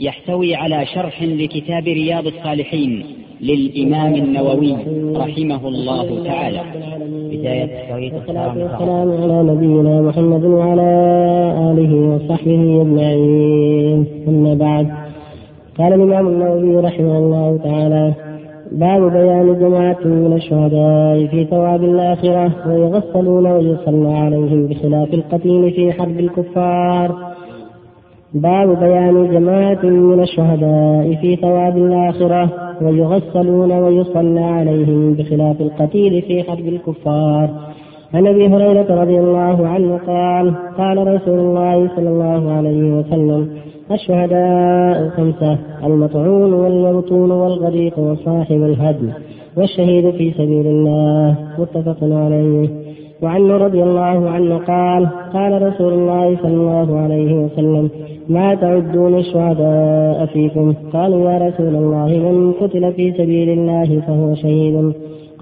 يحتوي على شرح لكتاب رياض الصالحين للإمام النووي رحمه الله تعالى. بداية والسلام على نبينا محمد وعلى آله وصحبه أجمعين. أما بعد قال الإمام النووي رحمه الله تعالى باب بيان جماعة من الشهداء في ثواب الآخرة ويغسلون ويصلى عليهم بخلاف القتيل في حرب الكفار. باب بيان جماعة من الشهداء في ثواب الآخرة ويغسلون ويصلى عليهم بخلاف القتيل في حرب الكفار. عن أبي هريرة رضي الله عنه قال قال رسول الله صلى الله عليه وسلم الشهداء خمسة المطعون والمبطون والغريق وصاحب الهدم والشهيد في سبيل الله. متفق عليه. وعنه رضي الله عنه قال قال رسول الله صلى الله عليه وسلم ما تعدون الشهداء فيكم؟ قالوا يا رسول الله من قتل في سبيل الله فهو شهيد.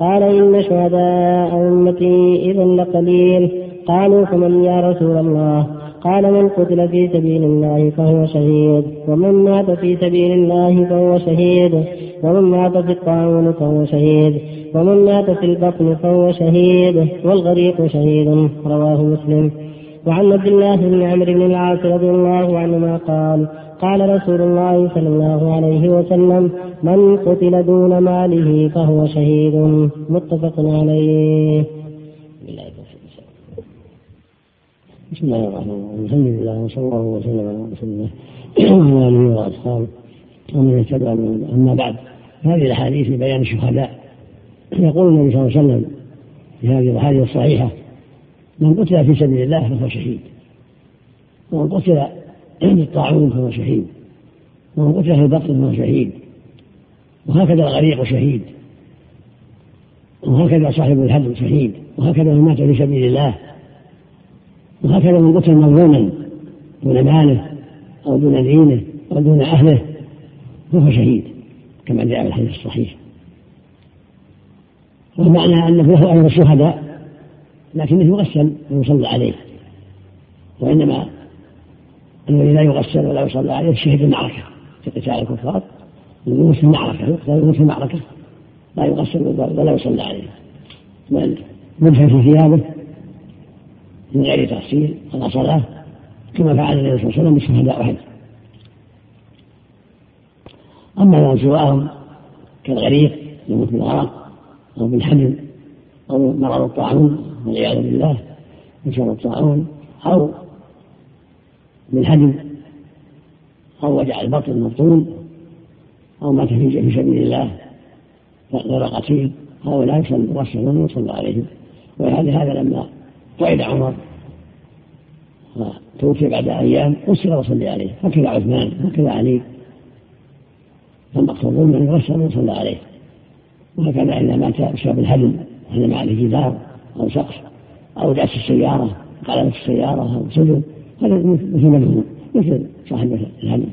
قال إن شهداء أمتي إذا لقليل. قالوا فمن يا رسول الله؟ قال من قتل في سبيل الله فهو شهيد. ومن مات في سبيل الله فهو شهيد. ومن مات في الطاعون فهو شهيد. ومن مات في البطن فهو شهيد. والغريق شهيد. رواه مسلم. وعن عبد الله بن عمرو بن العاص رضي الله عنهما قال قال رسول الله صلى الله عليه وسلم من قتل دون ماله فهو شهيد. متفق عليه. بسم الله الرحمن الرحيم. الحمد لله وصلى الله وسلم على رسول الله وعلى آله وأصحابه ومن اهتدى أما بعد هذه الأحاديث لبيان الشهداء. يقول النبي صلى الله عليه وسلم في هذه الأحاديث الصحيحة من قتل في سبيل الله فهو شهيد. ومن قتل بالطاعون فهو شهيد. ومن قتل في البطن فهو شهيد. وهكذا الغريق شهيد. وهكذا صاحب الهدم شهيد. وهكذا من مات في سبيل الله وهكذا من قتل مظلوما دون ماله أو دون دينه أو دون أهله فهو شهيد كما جاء في الحديث الصحيح. والمعنى أنه له أجر الشهداء لكنه يغسل ويصلى عليه. وإنما الذي لا يغسل ولا يصلى عليه شهد المعركة في قتال الكفار يموت في المعركة يقتل في المعركة لا يغسل ولا يصلى عليه. بل مدفن في ثيابه من غير تفصيل ولا صلاة كما فعل النبي صلى الله عليه وسلم بالشهداء أحد أما من سواهم كالغريق يموت بالغرق أو بالحمل أو مرض الطاعون والعياذ بالله من شر الطاعون أو بالهدم أو وجع البطن مبطون أو مات في سبيل الله غير قتيل هؤلاء يغسلون ويصلى عليهم. ولهذا لما قعد عمر. توفي بعد أيام أسر وصلي عليه. هكذا عثمان هكذا علي. فالمقصود من يغسل ويصلى عليه. وهكذا إذا مات بسبب الهدم هدم عليه جدار أو سقف أو دعس السيارة قلبت السيارة أو سجن. هذا مثل مجنون مثل صاحب الهدم.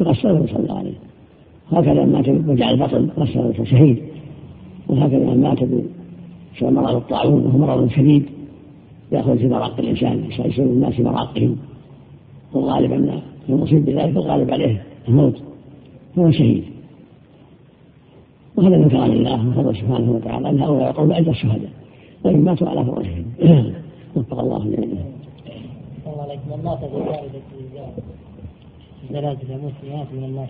يغسل ويصلى عليه. هكذا مات وجع البطن غسل شهيد. وهكذا مات بسبب مرض الطاعون وهو مرض شديد. يأخذ في مراق الإنسان يصير الناس مراقهم والغالب أن المصيب بذلك الغالب عليه الموت. هو شهيد. وهذا من كرم الله وفضل سبحانه وتعالى أن هؤلاء يقول أجر الشهداء وإن ماتوا على فراشهم وفق الله جميعا. من مات زلازل يموت من الناس.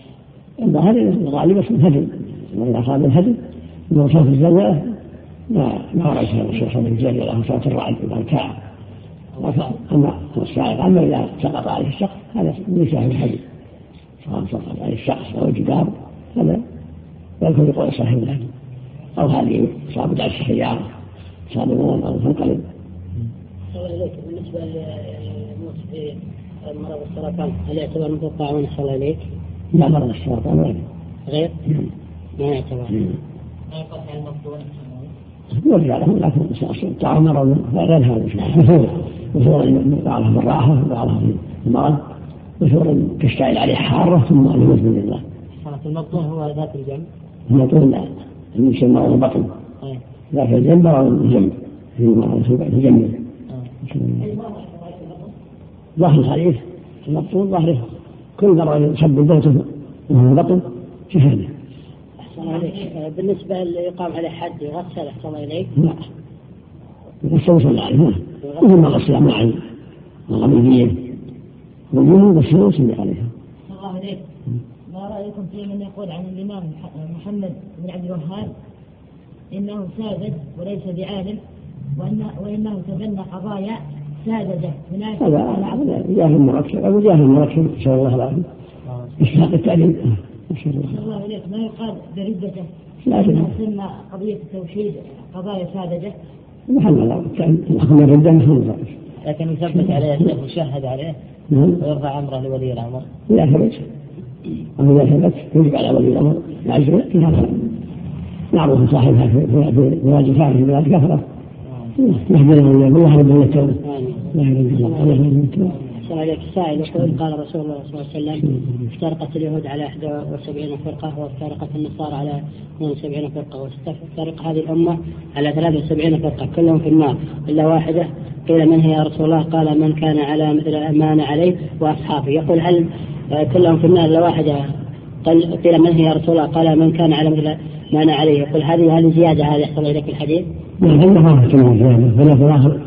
هذا الغالب اسمه هدم وإذا أصاب الهدم من صوت الزلزلة ما ما ورد هذا الشيخ صوت الزلزلة أو صوت الرعد والكعب. أما السائق أما إذا سقط عليه السقف هذا من شاهد الحديث. سواء سقط عليه السقف أو الجدار هذا يذكر بقول صاحب الهدي أو هذه إصابة على السيارة صادمون أو تنقلب. بالنسبة للموت في مرض السرطان هل يعتبر مثل الطاعون صلى عليك؟ لا مرض السرطان غير؟ غير؟ ما يعتبر. يرجع له لكن الطعام مرض غير هذا وثور وثور بعضها بالراحة وبعضها في المرض وثور تشتعل عليه حارة ثم يموت من الله. المبطون هو ذات الجنب؟ المبطون لا يسمى مرض البطن. ذات الجنب مرض الجنب في مرض في الجنب. ظهر الحديث المبطون ظهره كل مرة يسبب ذاته وهو بطن شهادة. بالنسبة اللي يقام عليه حد يغسل أحسن إليك؟ لا يغسل صلى عليه مثل ما غسل معي الغميدية والجنوب غسل وصلى عليها. الله عليك ما رأيكم في من يقول عن الإمام محمد بن عبد الوهاب إنه ساذج وليس بعالم وإنه, وإنه تبنى قضايا ساذجة هناك؟ هذا جاهل مركب أو جاهل مركب نسأل الله العافية. إسحاق التعليم. نسأل الله. عليك. ما يقال بردته لكن قضية التوحيد قضايا ساذجة؟ محل الله. الأخذ من الردة مثل لكن يثبت عليه ويشهد عليه نعم. ويرفع أمره لولي الأمر. لا ثبت أما إذا ثبت يجب على ولي الأمر يعز في هذا معروف صاحبها في بلاد الفارس في بلاد كثرة نحمده الله ربنا التوبة لا إله إلا الله. عليك السائل يقول قال رسول الله صلى الله عليه وسلم افترقت اليهود على 71 فرقة وافترقت النصارى على 72 فرقة وافترق هذه الأمة على 73 فرقة كلهم في النار إلا واحدة قيل من هي يا رسول الله قال من كان على مثل ما أنا عليه وأصحابي يقول هل كلهم في النار إلا واحدة قيل من هي يا رسول الله قال من كان على مثل ما أنا عليه يقول هذه هذه زيادة هذه يحصل إليك الحديث نعم الله كما زيادة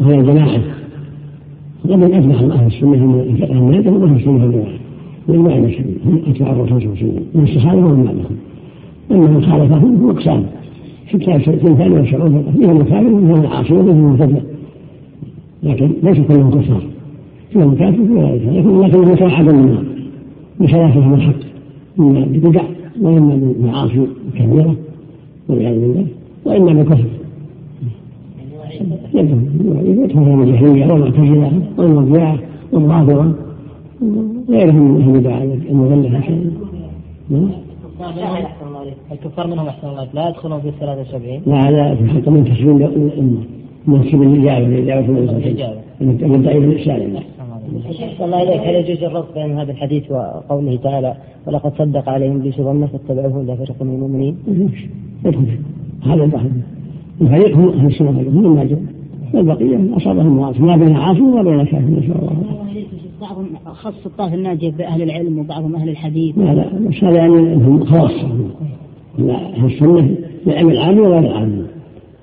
هي جماعة ومن أفلح أهل السنة من النادر هم أهل السنة والجماعة من معنى السبيل هم أتباع الرسول صلى الله عليه وسلم. من الصحابة ومن بعدهم أما من خالفهم هو أقسام. كتاب ثاني والشرعون منهم الكافر ومنهم العاصي ومنهم المفضل لكن ليس كلهم كفار. فيهم كافر لكن لكنهم يتوحدون النار. بخلافهم الحق. إما ببدع وإما بمعاصي كبيرة والعياذ بالله وإما بكفر يدخل في الجهمية والمعتزلة والمرجعة والرافضة غيرهم من البدع المضلة الكفار منهم احسن الله لا يدخلون في الثلاثة وسبعين لا لا في من الامه منسب الاجابه الاجابه الاجابه من ضعيف الاسلام الله اليك هل يجوز الربط بين هذا الحديث وقوله تعالى ولقد صدق عليهم ابليس ظنه فاتبعوه الا فريق من المؤمنين؟ هذا البحث الفريق هم أهل السنة هم الناجون والبقيه أصابهم معاصي ما بين عاصي وما بين كافر نسال الله. بعضهم خص الطائف الناجيه بأهل العلم وبعضهم أهل الحديث. لا لا بس هذا يعني هم خاصه لا أهل السنة العلم العام وغير العام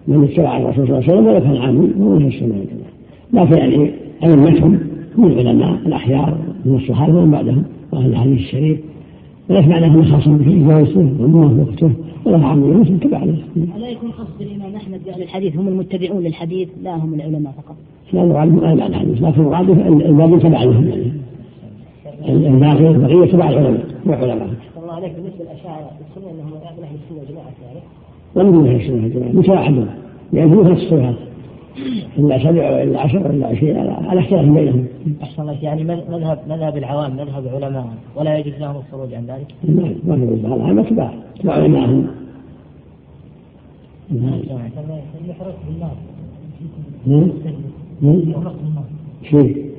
من اتبع الرسول صلى الله عليه وسلم ولو كان عاما هو أهل السنة لكن يعني أئمتهم هم العلماء الاحيار من الصحابة ومن بعدهم وأهل الحديث الشريف. وليس معناه انه خاص به جوزته وموافقته ولا عام يوسف تبع له. الا يكون قصد باهل الحديث هم المتبعون للحديث لا هم العلماء فقط. لا المراد ما معنى الحديث لكن المراد الباقي تبع لهم يعني. الباقي البقيه تبع العلماء مو علماء. الله عليك بالنسبة للأشاعرة السنة إنهم من أهل السنة والجماعه كذلك. ومن من أهل السنة والجماعه متوحدون لانهم نفس الصفات. إلا سبع وإلا عشر وإلا عشرين على اختلاف بينهم. أحسن الله يعني مذهب مذهب العوام مذهب علماء ولا يجوز لهم الخروج عن ذلك؟ نعم ما يجوز لهم العامة تبع تبع علمائهم. يحرق بالنار. شيء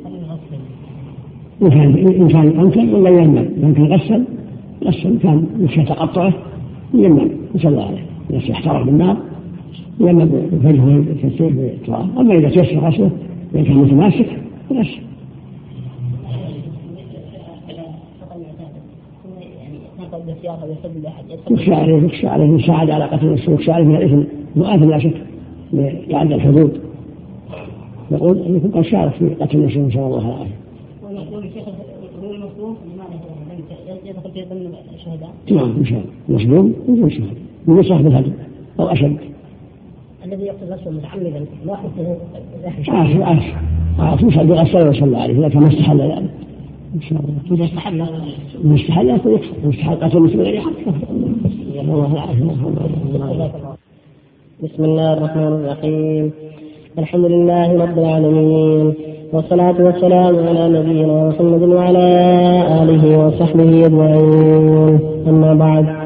إن كان إن كان أمكن ولا يمنع إن كان غسل غسل كان مش تقطعه يمنع نسأل عليه بس يحترق بالنار يمنع بفجه التسير بالتراب أما إذا تيسر غسله إذا كان متماسك غسل يخشى عليه يخشى عليه يساعد على قتل نفسه يخشى عليه من الإثم. مؤاثم لا شك لعد الحدود. يقول انكم قد شارك في قتل نفسه نسال الله. العافيه. ويقول الشيخ يقول المصدوم يدخل في ضمن الشهداء. نعم إن شاء الله. مصدوم يكون شهداء من صاحب الهدم أو أشد. الذي يقتل نفسه متعمدا لا حكمه عاش عاش عاش يسأل بغسل ويصلى عليه اذا كان استحل ذلك. إن شاء الله. إذا استحل استحل يكفر، استحل قتل حق الله العافيه. بسم الله الرحمن الرحيم. الحمد لله رب العالمين والصلاة والسلام على نبينا محمد وعلى آله وصحبه أجمعين. أما بعد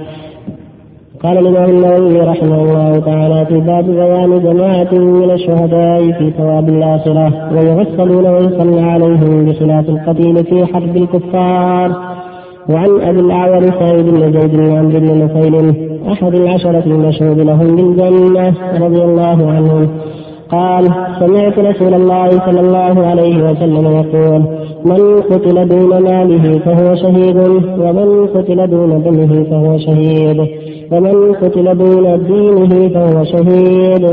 قال الإمام النووي رحمه الله تعالى في باب بيان جماعة من الشهداء في ثواب الآخرة ويغسلون ويصلى عليهم بخلاف القتيل في حرب الكفار. وعن أبي الأعور سعيد بن زيد بن عمرو بن نفيل أحد العشرة المشهود لهم بالجنة رضي الله عنهم قال سمعت رسول الله صلى الله عليه وسلم يقول من قتل دون ماله فهو شهيد ومن قتل دون دمه فهو شهيد ومن قتل دون دينه فهو شهيد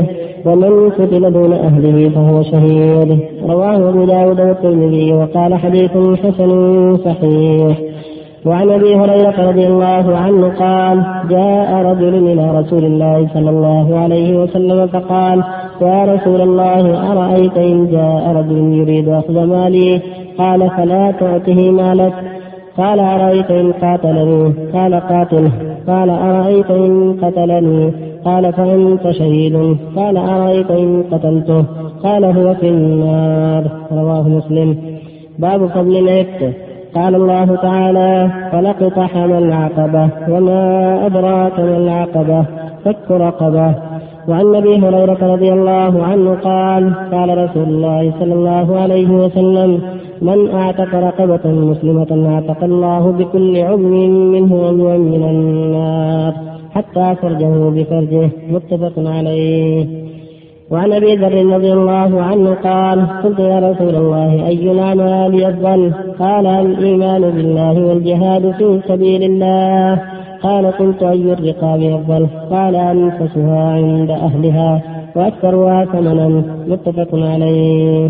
ومن قتل دون أهله فهو شهيد. رواه أبو داود والترمذي وقال حديث حسن صحيح. وعن أبي هريرة رضي الله عنه قال جاء رجل إلى رسول الله صلى الله عليه وسلم فقال يا رسول الله أرأيت إن جاء رجل يريد أخذ مالي؟ قال فلا تعطه مالك. قال أرأيت إن قاتلني؟ قال قاتله. قال أرأيت إن قتلني؟ قال فأنت شهيد. قال أرأيت إن قتلته؟ قال هو في النار. رواه مسلم. باب فضل العتق. قال الله تعالى فلقتحم العقبة وما أدراك ما العقبة فك رقبة. وعن أبي هريرة رضي الله عنه قال قال رسول الله صلى الله عليه وسلم من أعتق رقبة مسلمة أعتق الله بكل عضو منه عضوا من النار حتى فرجه بفرجه. متفق عليه. وعن أبي ذر رضي الله عنه قال قلت يا رسول الله أينا مال افضل قال الإيمان بالله والجهاد في سبيل الله. قال قلت أي الرقاب افضل قال أنفسها عند أهلها واكثرها ثمنا متفق عليه.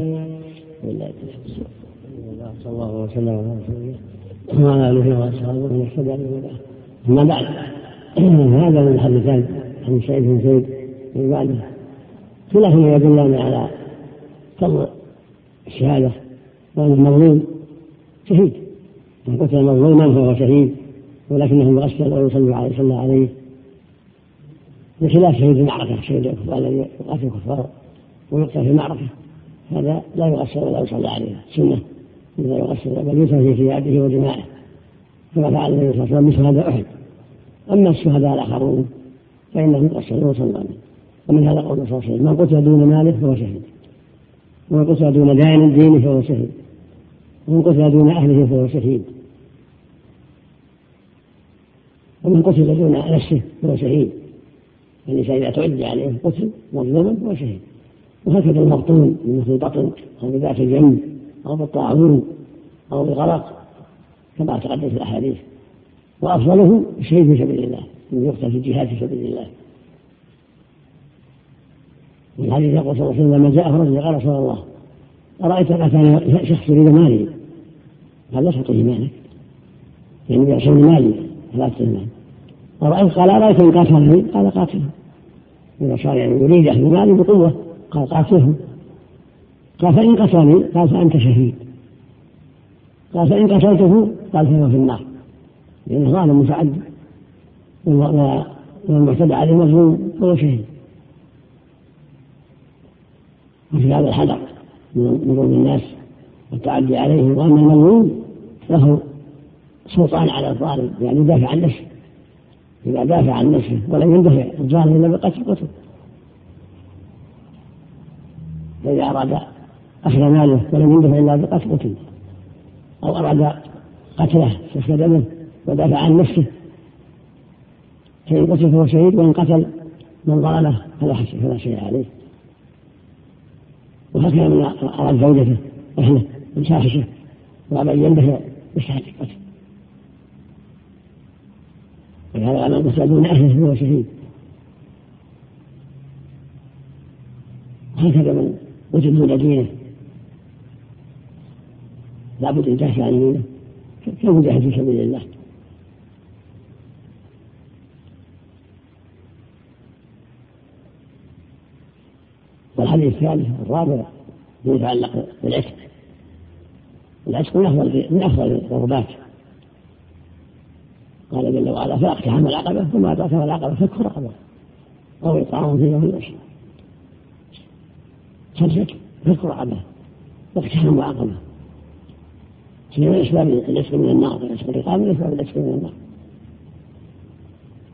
صلى الله وسلم على رسول الله وعلى اله واصحابه ومن اهتدى اما بعد. هذا من الحديثان عن سعيد بن زيد. بعده؟ كلاهما يدلان على فضل الشهادة وأن المظلوم شهيد. من قتل مظلوما فهو شهيد ولكنه يغسل ويصلي عليه صلى عليه. بخلاف شهيد المعركة شهيد الكفار الذي يقاتل الكفار ويقتل في المعركة. هذا لا يغسل ولا يصلى عليه سنة. إذا يغسل بل يدفن في ثيابه ودمائه كما فعل النبي صلى الله عليه وسلم بشهداء أحد. أما الشهداء الآخرون فإنهم يغسلون ويصلون عليه. ومن هذا قول صلى الله عليه وسلم من قتل دون ماله فهو شهيد. ومن قتل دون دين دينه فهو شهيد. ومن قتل دون أهله فهو شهيد. ومن قتل دون نفسه فهو شهيد. الإنسان إذا تعدي عليه قتل مظلوما فهو شهيد. وهكذا المبطون مثل البطن أو بذات الجنب أو بالطاعون أو بالغرق كما تقدم في الأحاديث. وأفضله الشهيد في سبيل الله من يقتل في الجهاد في سبيل الله. في الحديث يقول صلى الله عليه وسلم لما جاءه رجل قال رسول الله أرأيت ما كان شخص يريد مالي؟ قال لا تعطيه مالك. يعني يعصوني مالي فلا تعطيه مالي أرأيت؟ قال أرأيت إن قاتلني قال قاتله. إذا صار يعني يريد أهل مالي بقوة قال قاتله. قال فإن قتلني؟ قال فأنت شهيد. قال فإن قتلته؟ قال فهو في النار. لأنه ظالم متعدي والمعتدى عليه مظلوم فهو شهيد. وفي هذا الحذر من ظلم الناس والتعدي عليهم وأن المظلوم له سلطان على الظالم يعني يدافع عن نفسه. إذا دافع عن نفسه ولم يندفع الظالم إلا بقتل قتل فإذا أراد أخذ ماله ولم يندفع إلا بقتل قتل أو أراد قتله سفك دمه ودافع عن نفسه فإن قتل فهو شهيد وإن قتل من ظلمه فلا شيء عليه. وهكذا من أراد زوجته رحمة الفاحشة وأبى أن يندفع يستحق القتل. ولهذا قال من دون أهله فهو شهيد. هكذا من وجد دون دينه لابد إن تهفى عن دينه كالمجاهد في سبيل الله؟ والحديث الثالث الرابع يتعلق بالعتق العتق من افضل من أفضل القربات قال جل وعلا فأقتحم العقبة ثم أدرك العقبة فك رقبه أو إطعام في يوم العشر فك فك رقبه وقتها معاقبة من أسباب العتق من النار؟ العتق الرقاب من أسباب العتق من النار.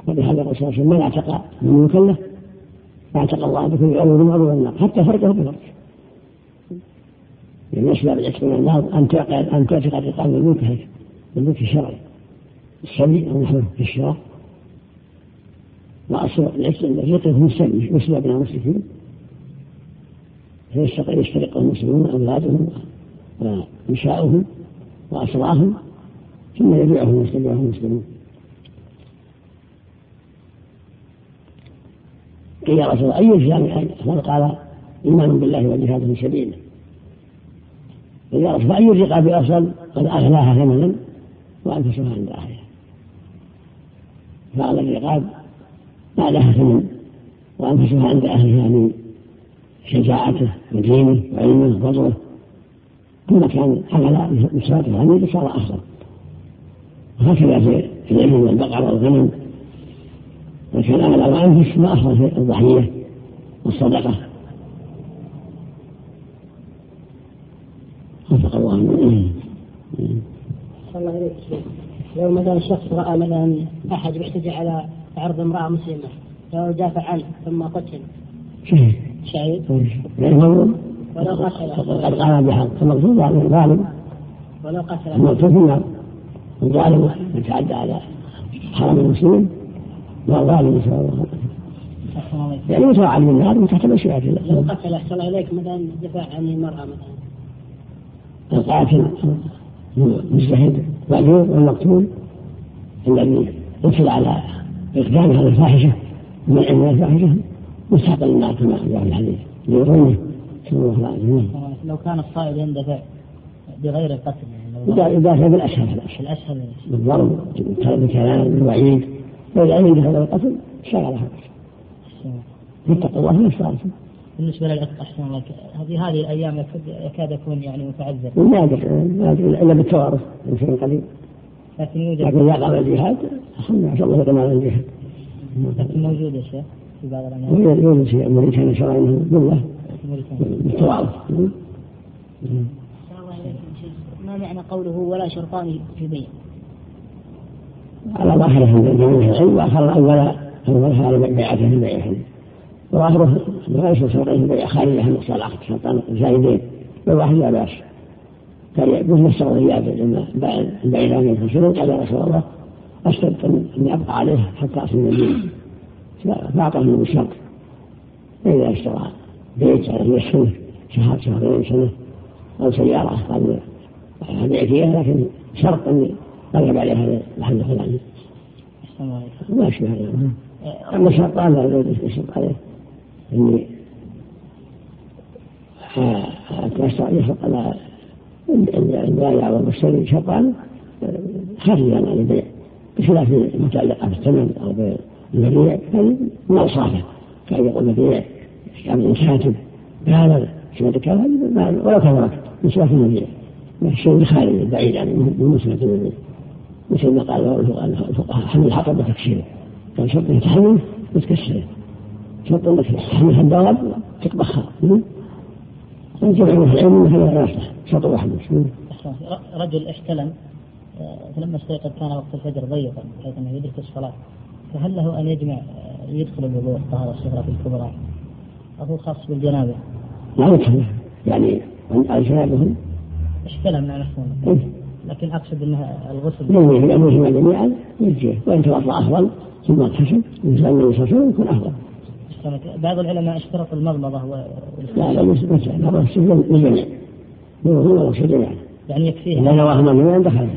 ولهذا الرسول صلى الله عليه وسلم من اعتق من مكلف اعتق الله بكل عضو من عضو النار حتى فرجه بفرج من أسباب العتق من النار أن تعتق أن تعتق الرقاب بالملك بالملك الشرعي السبي أو نحوه في الشراء وأصل العتق الرقق هو السبي يسبى بين المسلمين. فيسترق المسلمون أولادهم ونساؤهم وأسراهم ثم يبيعهم ويستبيعهم المسلمون. قيل يا رسول الله. أي الإسلام قال إيمان بالله وجهاد في سبيله. يا رسول أي الرقاب أفضل قد أغلاها ثمنا وأنفسها عند أهلها. فعلى الرقاب ما لها ثمن وأنفسها عند أهلها من شجاعته ودينه وعلمه وفضله. كل كان حمل مسواك الحميد صار أفضل وهكذا في العلم والبقر والغنم. وكان أغلى وأنفس ما في الضحية والصدقة. وفق الله الله إليك لو مثلا الشخص رأى مثلا أحد يحتجى على عرض امرأة مسلمة لو دافع عنه ثم قتل. شهيد. شهيد. ولو قتل. قد قام بحق المقصود ظالم ولو قتل. المقصود في النار الظالم يتعدى على حرم المسلمين. والظالم نسأل الله. يعني متوعد من النار وتحت مشيئة الله لو قتل أحسن الله إليك مثلا دفاع عن المرأة مثلا القاتل مجتهد مأجور والمقتول الذي يدخل على إقدام هذه الفاحشة من علم الفاحشة مستحق للنار كما جاء في الحديث ليرونه لو كان الصائد يندفع بغير القتل يعني يدافع بالأسهل الأسهل بالضرب بالكلام بالوعيد. فإذا يندفع بالقتل شغل هذا اتقوا الله ما استطعتم بالنسبة للعتق أحسن الله. هذه هذه الأيام يكاد يكون يعني متعذر نادر نادر إلا بالتوارث من شيء قليل. لكن يوجد لكن إذا قام الجهاد ما شاء الله يقام على الجهاد. لكن موجود يا شيخ في بعض الأماكن. يوجد شيء موريتانيا شرعا بالله. بالتوارث. ما معنى قوله ولا شرطان في بيع؟ على ظاهره من جميع العلم واخر الأول اولها على بيعته في البيع وظاهره لا شرطين في البيع خارجه عن نقص العقد شرطان زايدين والواحد لا بأس. نفس الغياب لما البيع لم يكن شروط قال يا رسول الله اشترط اني ابقى عليه حتى أصل المدينة فأعطاه من الشرط فإذا اشترى بيت على هي سنه شهر شهرين سنة أو سيارة قال بيع فيها لكن شرط اني غلب عليه هذا الحد الفلاني ما اشبه هذا أما الشرطان لا يشرط عليه إني يشرط على البائع والمشتري شرطان خارجا عن البيع بخلاف المتعلقة بالثمن أو بالمبيع هذه من اوصافه كان يقول مبيع كان كاتب بالغ كما ذكر ولو كان من صفات المبيع. الشيء الخارجي البعيد من مسلمة المبيع. مثل ما قال الفقهاء حمل الحطب وتكسيره قال شرط يتحمل وتكسره شرط انك تحمل الدواب تطبخها الجمع من العلم انها لا يصلح شرط واحد. رجل احتلم فلما استيقظ كان وقت الفجر ضيقا بحيث أنه يدرك الصلاة. فهل له أن يجمع يدخل الوضوء الطهارة الصغرى في الكبرى؟ أو هو خاص بالجنابة؟ لا يدخل يعني على جنابهم احتلم مع مفهوم. لكن أقصد انها الغسل ينوي ينويهما جميعا يجزيه وإن توضا أفضل ثم اغتسل مثل النبي صلى الله عليه وسلم يكون أفضل. بعض العلماء اشترط المضمضه و لا لا مش بس هذا للجميع جميعا. يعني يكفيها. إذا نواهما جميعا دخل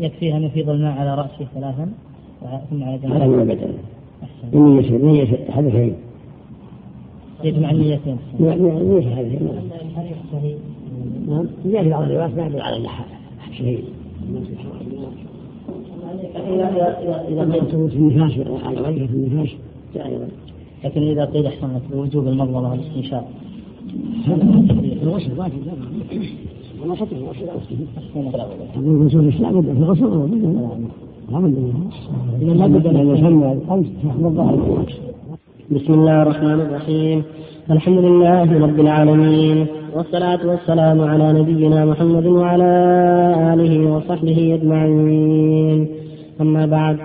يكفيها ان يفيض الماء على رأسه ثلاثا ثم على جنبه على من بدل النية نية حدثين يجمع النيتين. نية حدثين نعم زيادة بعض الروايات ما يدل على شهيد لكن إذا قيل أحسن لك بوجوب المضمضة والاستنشاق الغسل في الغسل بسم الله الرحمن الرحيم. الحمد لله رب العالمين. والصلاة والسلام على نبينا محمد وعلى آله وصحبه أجمعين. أما بعد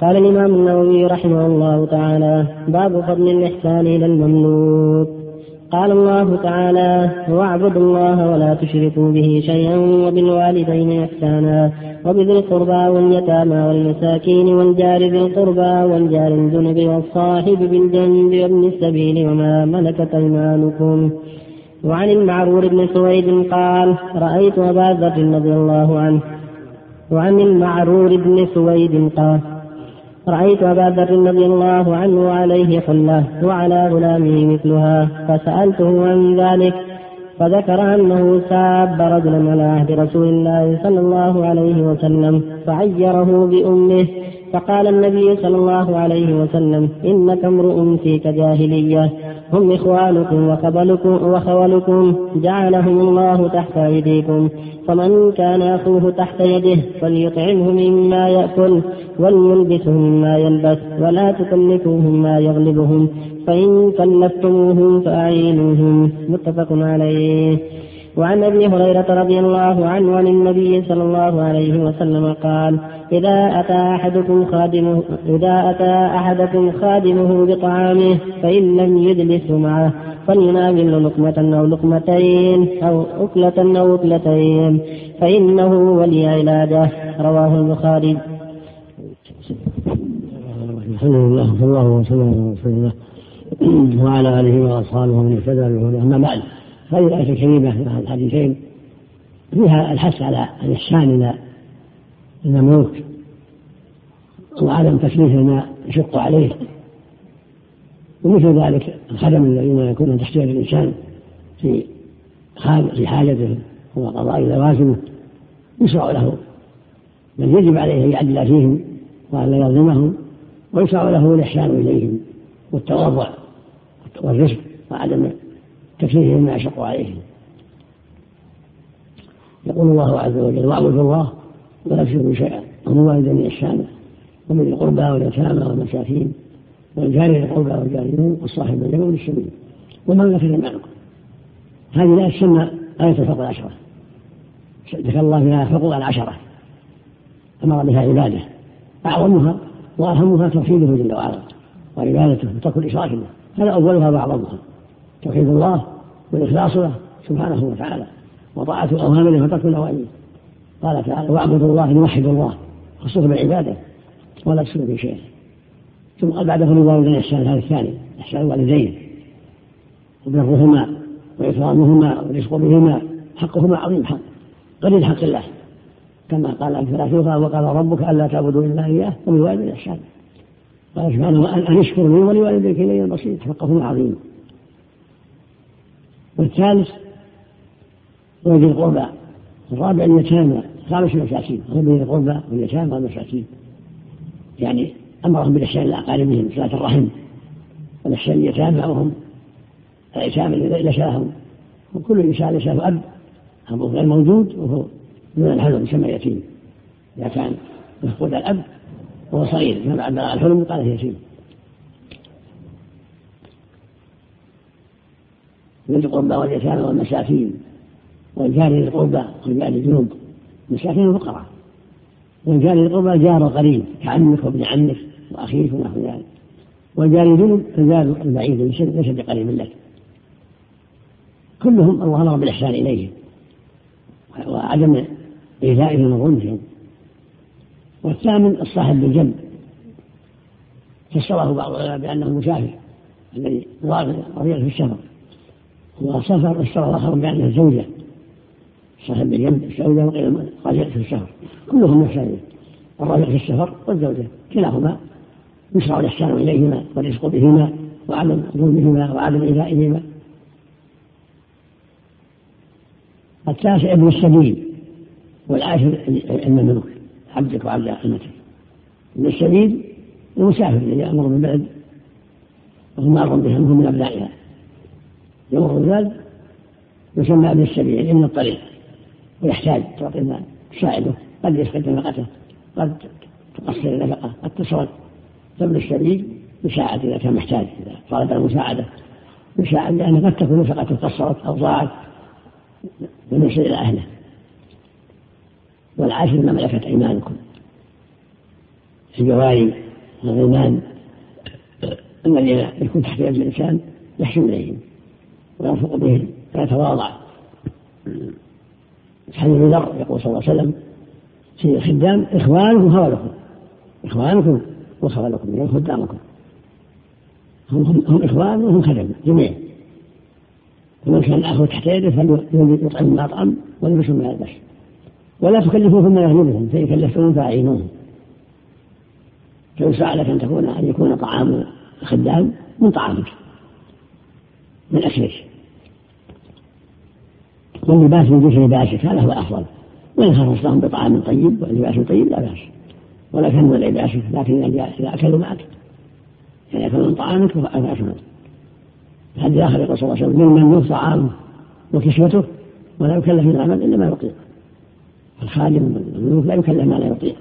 قال الإمام النووي رحمه الله تعالى باب فضل الإحسان إلى المملوك قال الله تعالى واعبدوا الله ولا تشركوا به شيئا وبالوالدين إحسانا وبذي القربى واليتامى والمساكين والجار ذي القربى والجار الجنب والصاحب بالجنب وابن السبيل وما ملكت أيمانكم وعن المعرور بن سويد قال رأيت أبا ذر رضي الله عنه. وعن المعرور بن سويد قال رأيت أبا ذر رضي الله عنه عليه حلة وعلى غلامه مثلها فسألته عن ذلك فذكر أنه ساب رجلا على عهد رسول الله صلى الله عليه وسلم فعيره بأمه فقال النبي صلى الله عليه وسلم إنك امرؤ فيك جاهلية. هم إخوانكم وخبلكم وخولكم. جعلهم الله تحت أيديكم. فمن كان أخوه تحت يده فليطعمه مما يأكل وليلبسه مما يلبس ولا تكلفوهم ما يغلبهم. فإن كلفتموهم فأعينوهم. متفق عليه. وعن أبي هريرة رضي الله عنه عن النبي صلى الله عليه وسلم قال إذا أتى أحدكم خادمه إذا أتى أحدكم خادمه بطعامه فإن لم يجلس معه فليناول لقمة أو لقمتين أو أكلة أو أكلتين فإنه ولي علاجه رواه البخاري. الحمد لله صلى الله وسلم على رسول الله وعلى آله وأصحابه ومن اهتدى بهداه أما بعد هذه الآية الكريمة مع الحديثين فيها الحث على الإحسان إلى المملوك وعدم تكليف ما يشق عليه. ومثل ذلك الخدم الذين يكونون تحت يد الإنسان في في حاجته وقضاء لوازمه يشرع له. بل يجب عليه أن يعدل فيهم وأن لا يظلمهم ويشرع له الإحسان إليهم والتواضع والرزق وعدم تكليفهم ما يشق عليهم. يقول الله عز وجل واعبدوا الله ولا تشركوا شيئا وبالوالدين إحسانا ومن القربى واليتامى والمساكين والجار القربى والجارين والصاحب بالجنب والسبيل ومن ملكت ايمانكم هذه الآية تسمى آية الفقر العشرة. ذكر الله فيها حقوق العشرة. أمر بها عباده. أعظمها وأهمها توحيده جل وعلا وعبادته وترك الإشراك به. هذا أولها وأعظمها. توحيد الله والإخلاص له سبحانه وتعالى وطاعة أوامره وترك نواهيه قال تعالى واعبدوا الله ليوحدوا الله خصوصا بالعبادة ولا تشركوا شيئا. ثم قال بعده للوالدين إحسان هذا الثاني إحسان الوالدين وبرهما وإكرامهما والرزق بهما حقهما عظيم حق قليل حق الله. كما قال الأخيرة وقال ربك ألا تعبدوا إلا إياه وبالوالدين إحسانا. قال سبحانه أن اشكر لي ولوالديك إلي البصير. حقهما عظيم. والثالث وذي القربى الرابع اليتامى خامس المساكين وذي القربى واليتامى والمساكين. يعني أمرهم بالإحسان إلى أقاربهم صلاة الرحم والإحسان اليتامى وهم الأيتام ليس لهم وكل إنسان ليس له أب أبوه غير موجود وهو دون الحلم يسمى يتيم إذا كان مفقود الأب وهو صغير ما بعد الحلم قال يتيم. ذي القربى واليتامى والمساكين والجار ذي القربى والجار الجنوب. مساكين الفقراء والجار ذي القربى جار قريب كعمك وابن عمك واخيك ونحو ذلك. والجار الجنوب الجار البعيد ليس بقريب لك. كلهم الله أمر بالإحسان إليهم وعدم ايذائهم وظلمهم والثامن الصاحب بالجنب. فسره بعض العلماء بأنه المسافر الذي رضي في السفر وسفر فسر الآخر بانه الزوجه صاحب الزوجه وغير رجل في السفر. كلهم محسنين الرجل في السفر والزوجة. كلاهما. يشرع الإحسان إليهما والرزق بهما وعدم ظلمهما وعدم إيذائهما. التاسع ابن السبيل. والعاشر المملوك عبدك وعبد امتك ابن السبيل المسافر الذي يأمر بالبلد. وهو مار بها من أبنائها. يمر البلد يسمى ابن السبيل من الطريق ويحتاج تعطي المال تساعده قد يفقد نفقته قد تقصر النفقة قد تصرف فابن السبيل يساعد إذا كان محتاج إذا طلب المساعدة لأن قد تكون نفقة قصرت أو ضاعت بالنسبة إلى أهله. والعاشر ما ملكت أيمانكم. الجواري الغلمان الذين يكون تحت يد الإنسان يحسن إليهم. ويرفق بهم ويتواضع حديث ذر يقول صلى الله عليه وسلم في الخدام إخوانكم خولكم إخوانكم وخولكم يعني خدامكم هم, هم إخوان وهم خدم جميعا ومن كان أخوه تحت يده فليطعم ما أطعم وليلبسهم ما يلبس. ولا تكلفوهم ما يغلبهم فإن كلفتهم فأعينوهم. فيسعى لك أن تكون أن يكون طعام الخدام من طعامك من أكلك. واللباس من جنس لباسك هذا هو الأفضل. وإن خرجتهم بطعام طيب ولباس طيب لا بأس. ولا كان لباسك لكن إذا أكلوا معك يعني يأكلون من طعامك فأكلوا الحديث آخر يقول صلى الله عليه وسلم من طعامه وكسوته ولا يكلف من العمل إلا ما يطيق. الخادم والملوك لا يكلف ما لا يطيق.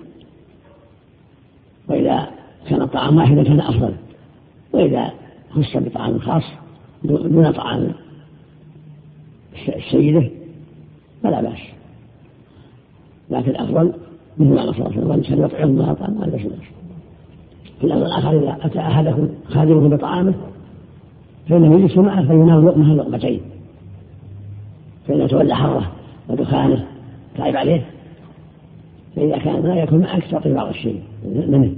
وإذا كان الطعام واحدا كان أفضل. وإذا خص بطعام خاص دون طعام السيدة فلا بأس. لكن الأفضل مثل ما صلى الله عليه وسلم الإنسان يطعم الله طعام هذا بأس في الأمر الآخر إذا أتى أحدكم خادمه بطعامه فإنه يجلس معه فينام لقمة لقمتين. فإذا تولى حرة ودخانه تعب عليه فإذا كان لا يكون معك تعطي بعض الشيء منه.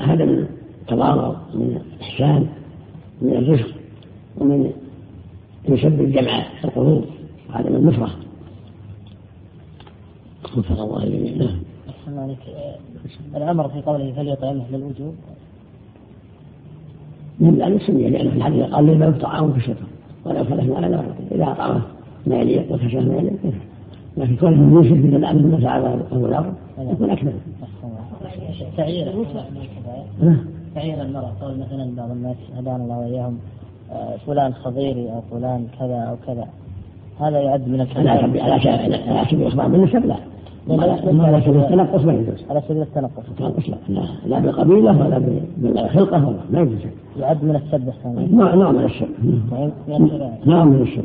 هذا من التواضع ومن الإحسان ومن الرزق ومن يسبب جمع القلوب من النفرة. وفق الله الجميع نعم. الأمر في قوله فليطعمه للوجوب من ذلك سمي لأنه في الحديث قال لو طعامه كشفه. ولو فلح على لا إذا أطعمه ما يليق وكشفه ما يليق لكن كونه يوسف من الأمر ما فعل أبو ذر يكون أكمل. تعيير تعيير المرأة قول مثلا بعض الناس هدانا الله وإياهم. فلان خضيري أو فلان كذا أو كذا هذا يعد من الكلام على على سبيل الإخبار بالنسب لا على سبيل التنقص ما يجوز على سبيل التنقص التنقص لا لا بقبيلة ولا بخلقة ولا ما يجوز يعد من السب الثاني نوع نوع من السب نوع من السب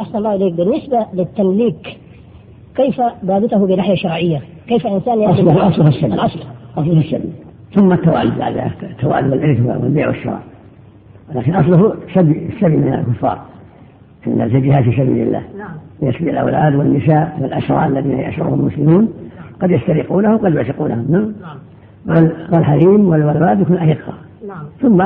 أحسن الله إليك بالنسبة للتمليك كيف ضابطه بناحية شرعية؟ كيف إنسان أصله أصله السبب أصله السبب ثم التوالد بعد التوالد والإرث والبيع والشراء. لكن أصله السبي السبي من الكفار. من الجهاد في سبيل الله. نعم. يسبي الأولاد والنساء والأسرى الذين يأسرهم المسلمون. قد يسترقونه وقد يعتقونهم نعم. والحريم والولاد يكون أرقة نعم. ثم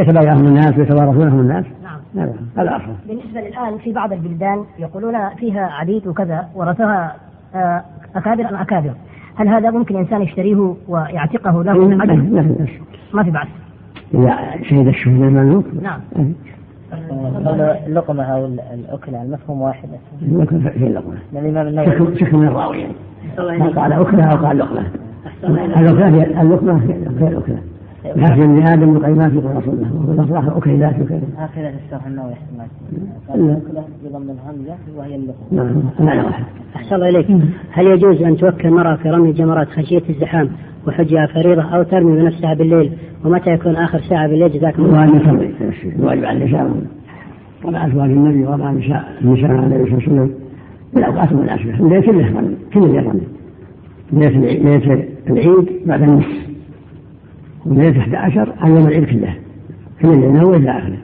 يتبايعهم الناس ويتوارثونهم الناس. نعم. نعم هذا أصل بالنسبة الآن في بعض البلدان يقولون فيها عبيد وكذا ورثها آه، أكابر أم أكابر؟ هل هذا ممكن إنسان يشتريه ويعتقه له من أجل؟ ما في بأس إذا شهد الشهود المملوك نعم. اللقمة أو الأكلة المفهوم واحد. اللقمة في اللقمة الإمام النووي. شك من الراوي. قال أكلة أو قال لقمة. اللقمة اللقمة غير الأكلة. لكن ابن آدم لقيمات يقول رسول الله. والافراح اكيلات وكذا هكذا الشرح النووي احسن بضم الهمزه وهي اللقمه نعم. أحسن الله إليك. هل يجوز أن توكل المراه في رمي الجمرات خشية الزحام وحجها فريضة أو ترمي بنفسها بالليل؟ ومتى يكون آخر ساعة بالليل؟ جزاكم الله خير. ترمي الواجب على النساء. ومع أزواج النبي ومع نساء النساء عليه الصلاه والسلام في الاوقات المناسبه الليل كله كله يرمي. ليله العيد بعد النصف. وليلة 11 عن يوم العيد كله. كل الليل من أول إلى آخره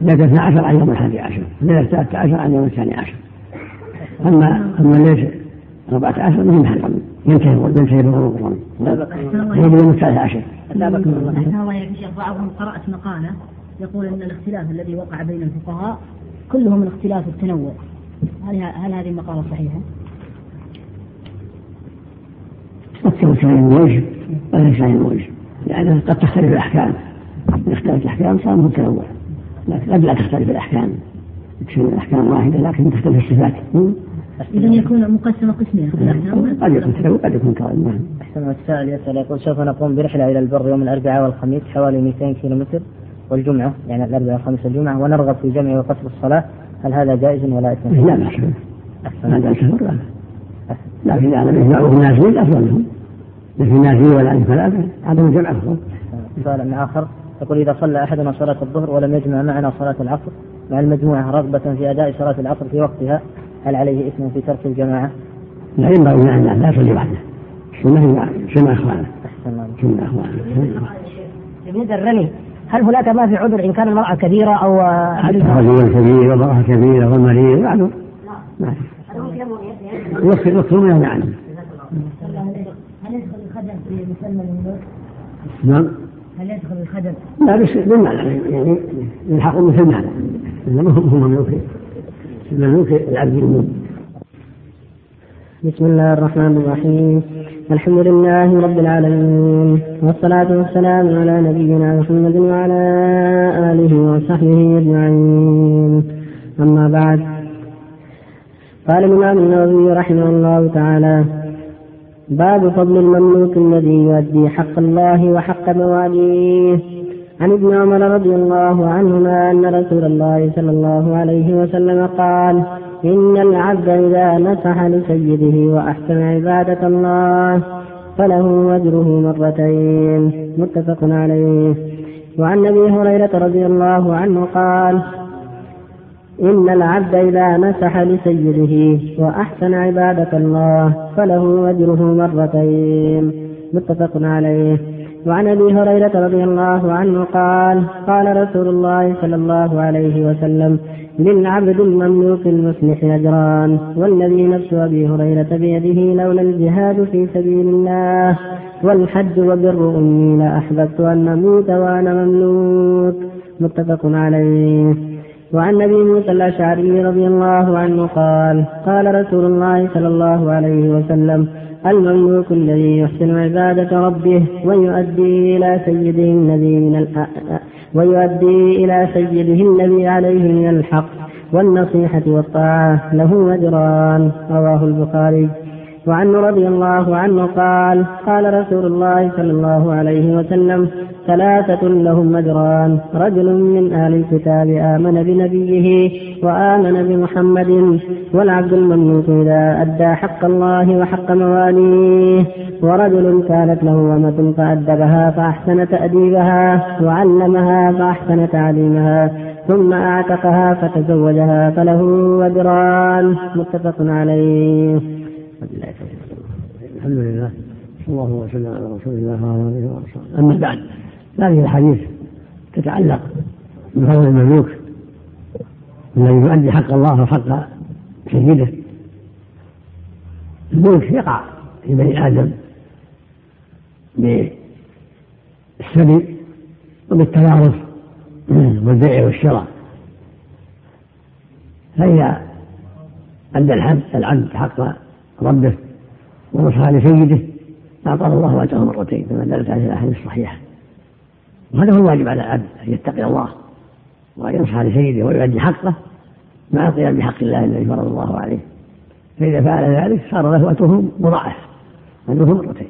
ليلة 12 عن يوم الحادي عشر. ليلة 13 عن يوم الثاني عشر. أما أما ليلة 14 من محرم ينتهي ينتهي بغروب الرمي يوم يوم الثالث عشر. الله أحسن الله يا شيخ بعضهم قرأت مقالة يقول أن الاختلاف الذي وقع بين الفقهاء كله من اختلاف التنوع. هل هل هذه المقالة صحيحة؟ أكثر من وجه وليس من وجه لأنها قد تختلف الأحكام. اختلفت الأحكام صار متنوع لكن قد لا تختلف الأحكام تكون الأحكام واحدة لكن تختلف الصفات. إذا يكون مقسمة قسمين قد يكون تنوع قد يكون كون نعم. أحسن السائل يسأل يقول سوف نقوم برحلة إلى البر يوم الأربعاء والخميس حوالي 200 كيلو متر والجمعة يعني الأربعاء والخميس والجمعة ونرغب في جمع وقصر الصلاة. هل هذا جائز ولا إثم؟ لا بأس ما دام سفر لا لكن إذا لم يجمعوا الناس أفضل لهم. الناس ولا فلا عدم الجمع أفضل سؤال آخر. يقول إذا صلى أحدنا صلاة الظهر ولم يجمع معنا صلاة العصر مع المجموعة رغبة في أداء صلاة العصر في وقتها هل عليه إثم في ترك الجماعة؟ لا ينبغي أن لا يصلي وحده السنة سنة إخوانه. سنة إخوانه. بالنسبة الرمي. هل هناك ما في عذر إن كان المرأة كبيرة أو حتى رجل كبير ومرأة كبيرة والمريض معلوم ما يوكل يوكل من عنه الملوك؟ نعم. هل يدخل الخدم؟ لا بس بالمعنى يعني يلحق مثل المعنى إنما هم مملوك المملوك العبد بسم الله الرحمن الرحيم. الحمد لله رب العالمين والصلاة والسلام على نبينا محمد وعلى آله وصحبه أجمعين. أما بعد قال الإمام النووي رحمه الله تعالى باب فضل المملوك الذي يؤدي حق الله وحق مواليه عن ابن عمر رضي الله عنهما أن رسول الله صلى الله عليه وسلم قال إن العبد إذا نصح لسيده وأحسن عبادة الله فله أجره مرتين. متفق عليه. وعن أبي هريرة رضي الله عنه قال إن العبد إذا نسح لسيده وأحسن عبادة الله فله أجره مرتين. متفق عليه. وعن أبي هريرة رضي الله عنه قال قال رسول الله صلى الله عليه وسلم للعبد المملوك المصلح أجران والذي نفس أبي هريرة بيده لولا الجهاد في سبيل الله والحج وبر امي لأحببت أن أموت وأنا مملوك. متفق عليه. وعن ابي موسى الأشعري رضي الله عنه قال قال رسول الله صلى الله عليه وسلم المملوك الذي يحسن عبادة ربه ويؤدي إلى سيده الذي من ويؤدي إلى سيده الذي عليه من الحق والنصيحة والطاعة له أجران. رواه البخاري. وعنه رضي الله عنه قال قال رسول الله صلى الله عليه وسلم ثلاثة لهم أجران رجل من أهل الكتاب آمن بنبيه وآمن بمحمد والعبد المملوك إذا أدى حق الله وحق مواليه ورجل كانت له أمة فأدبها فأحسن تأديبها وعلمها فأحسن تعليمها ثم أعتقها فتزوجها فله أجران متفق عليه. الحمد لله. صلى الله وسلم على رسول الله وعلى آله وصحبه أما بعد هذه الحديث تتعلق بفضل المملوك الذي يؤدي حق الله وحق سيده. الملك يقع في بني آدم بالسبي وبالتوارث والبيع والشراء. فإذا أدى العبد العبد حق ربه ونصح لسيده أعطاه الله أجره مرتين كما دلت عليه الأحاديث الصحيحة وهذا هو الواجب على العبد أن يتقي الله وأن ينصح لسيده ويؤدي حقه مع القيام بحق الله الذي فرض الله عليه فإذا فعل ذلك صار له أجره مضاعف أجره مرتين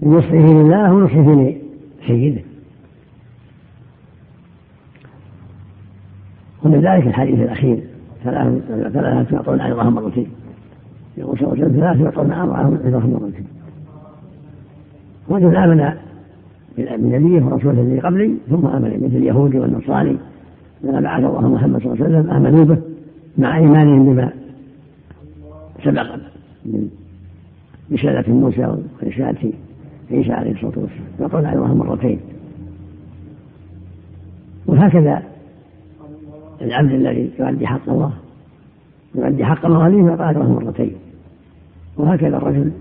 من نصحه لله ونصحه لسيده ومن ذلك الحديث الأخير ثلاثة يعطون أجرهم مرتين الله وسلم ثلاثة يعطون أربعهم أجرهم مرتين رجل آمن بنبيه ورسوله الذي قبلي ثم آمن مثل اليهودي والنصراني لما بعث الله محمد صلى الله عليه وسلم آمنوا به مع إيمانهم بما سبق من رسالة موسى ورسالة عيسى عليه الصلاة والسلام يعطون أجرهم مرتين وهكذا العبد الذي يؤدي حق الله يؤدي حق مواليه يعطى أجره مرتين. وهكذا الرجل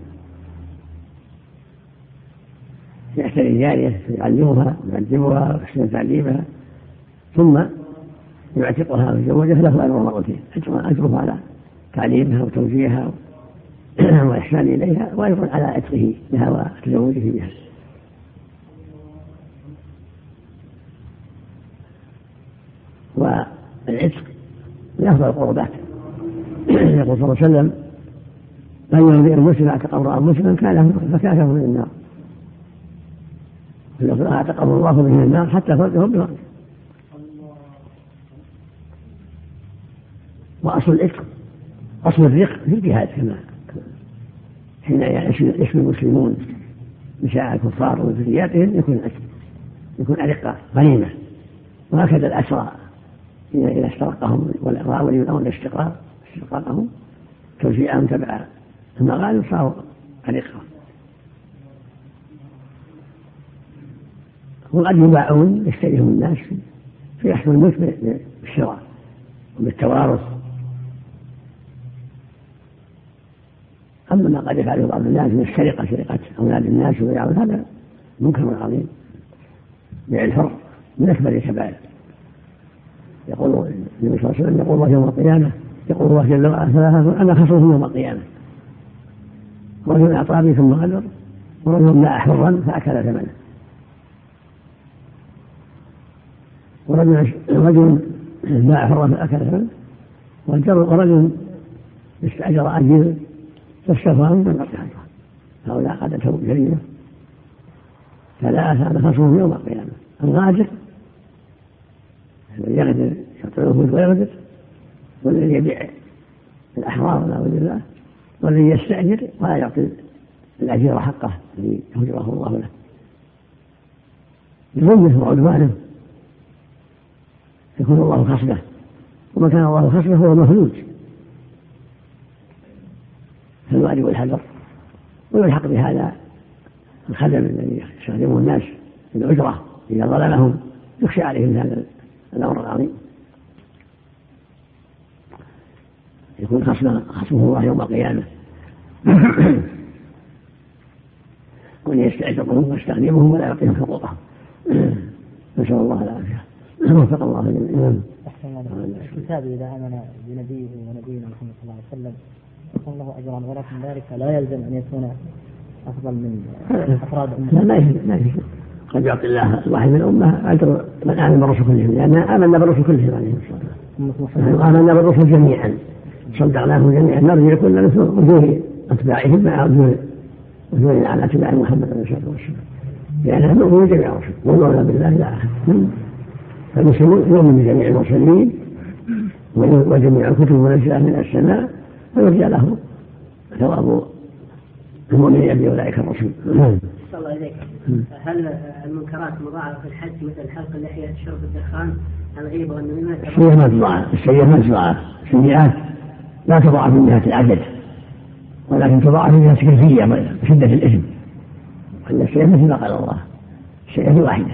يعتني جارية يعلمها ويؤدبها ويحسن تعليمها ثم يعتقها ويزوجها له أجر مرتين أجره على تعليمها وتوجيهها وإحسان إليها وأيضا على عتقه لها وتزوجه بها. والعتق من أفضل القربات. يقول صلى الله عليه وسلم من يرضي المسلم اعتق امرأ مسلما كان فكان من النار. اعتقه الله من النار حتى فرجه بفرجه وأصل العتق أصل الرق في الجهاد كما حين يشفي المسلمون نساء الكفار وذرياتهم يكون العتق يكون أرقة غنيمة. وهكذا الأسرى. إذا استرقهم والراوي الأمر الاستقرار استقرارهم توزيعهم تبع المغانم صاروا أرقة وقد يباعون يشتريهم الناس فيحصل الملك بالشراء وبالتوارث. أما ما قد يفعله بعض الناس من السرقة سرقة أولاد الناس وبيعهم هذا منكر عظيم. بيع الحر من أكبر الكبائر. يقول النبي صلى الله عليه وسلم يقول الله يوم القيامة يقول الله جل وعلا ثلاثة أنا خصمهم يوم القيامة. رجل أعطاني ثم غدر ورجل باع حرا فأكل ثمنه. ورجل رجل باع حرا فأكل ثمنه. ورجل استأجر أجير فاستغفر من قطع هؤلاء قد أتوا جريمة ثلاثة خصمهم يوم القيامة. الغادر الذي يغدر الوفود ويغدر والذي يبيع الأحرار نعوذ بالله. والذي يستأجر ولا يعطي الأجير حقه الذي يهجره الله له. بظلمه وعدوانه يكون الله خصبه. وما كان الله خصبه هو مفلوج فالواجب والحذر. ويلحق بهذا الخدم الذي يستخدمه الناس في الأجرة إذا ظلمهم يخشى عليهم هذا الأمر العظيم. يكون خصمه خصمه الله يوم القيامة. وأن يستعجبهم ويستخدمهم ولا يعطيهم حقوقهم. نسأل الله العافية. وفق الله الإمام الكتاب إذا آمن بنبيه ونبينا محمد صلى الله عليه وسلم يكون له أجرا ولكن ذلك لا يلزم أن يكون أفضل من أفراد لا ما ما قد يعطي الله الواحد من الأمة أجر من آمن بالرسل كلهم لأننا آمنا بالرسل كلهم عليه الصلاة والسلام. آمنا بالرسل جميعا. صدقناهم جميعا نرجو كل مثل وجوه أتباعهم مع وجوه وجوه على أتباع محمد عليه الصلاة والسلام. لأنها نؤمن جميع الرسل. ونؤمن بالله لا أحد. فالمسلمون يؤمن بجميع المرسلين وجميع الكتب المنزلة من السماء فيرجى له ثواب المؤمنين بأولئك الرسل. الله إليك هل المنكرات مضاعفة في الحج مثل حلق اللحية شرب الدخان ما تضاعف السيئة ما تضاعف السيئات لا تضاعف من جهة العدد ولكن تضاعف من جهة الكيفية وشدة الإثم. وأن السيئة مثل ما قال الله السيئة واحدة.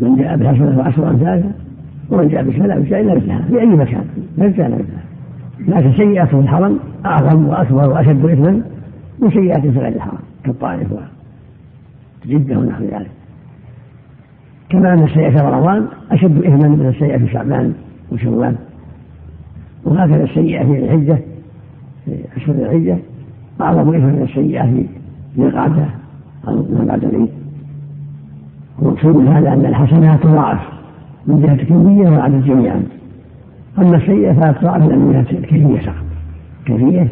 من جاء بحسنة وعشر أمثالها ومن جاء بسنة لا إلا مثلها في أي مكان لا كان مثلها. لكن سيئة في الحرم أعظم وأكبر وأشد إثما من سيئات في غير الحرم كالطائف وجدة ونحو ذلك. كما أن السيئة في رمضان أشد إثما من السيئة في شعبان وشوال. وهكذا السيئة في الحجة في أشهر الحجة. أعظم إثما من السيئة في القعدة أو بعد العيد. والمقصود من هذا أن الحسنات تضاعف من جهة الكمية والعدد جميعا. أما السيئة فلا تضاعف إلا من جهة الكيفية فقط. كيفية؟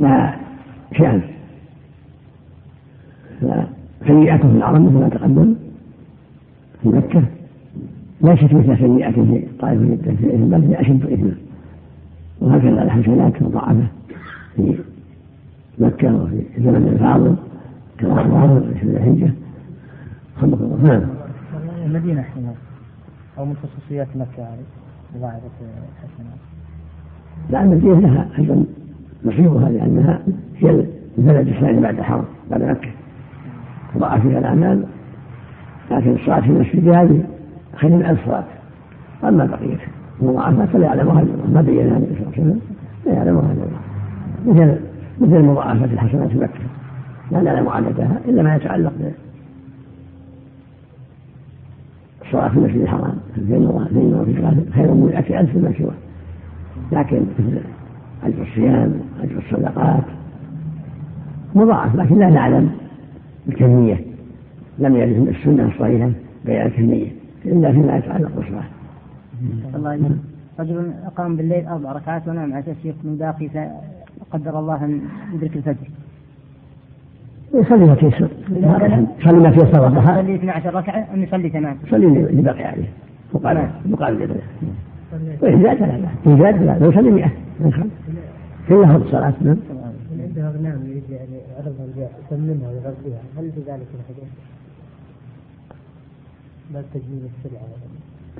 لها شأن. فسيئاته في العرب مثل ما تقدم في مكة. ليست مثل سيئات في طائف جدا في الإثم بل هي أشد إثما. وهكذا الحسنات مضاعفة في مكة وفي زمن الفاضل كالأخبار في الحجة. خلق الله نعم. المدينة حين أو من خصوصيات مكة هذه مضاعفة الحسنات لا المدينة لها أيضا نصيبها لأنها هي البلد الثاني بعد الحرم بعد مكة. ضاع فيها الأعمال لكن الصلاة في المسجد هذه خير من ألف صلاة أما بقية المضاعفات فلا يعلمها إلا الله ما بينها النبي صلى الله عليه وسلم لا يعلمها إلا الله مثل مثل مضاعفة الحسنات في مكة. لا نعلم عددها إلا ما يتعلق الصلاة في المسجد الحرام الله بين وفي خير من مئة ألف ما سواه. لكن مثل أجر الصيام أجر الصدقات مضاعف لكن لا نعلم الكمية لم يرد السنة الصحيحة بيان الكمية. إلا فيما يتعلق بالصلاة. الله رجل قام بالليل أربع ركعات ونام على أساس يكون باقي فقدر الله أن يدرك الفجر. يصلي ما تيسر يصلي ما تيسر الضحى. يصلي 12 ركعة أم يصلي ثمان؟ يصلي اللي باقي عليه مقابل مقابل جبله وإن زاد بأس إن زاد فلا لو صلي 100 كلها الصلاة نعم. عنده أغنام يريد يعني عرضها يسمنها ويغذيها. هل في ذلك الحديث؟ باب تجميل السلعة.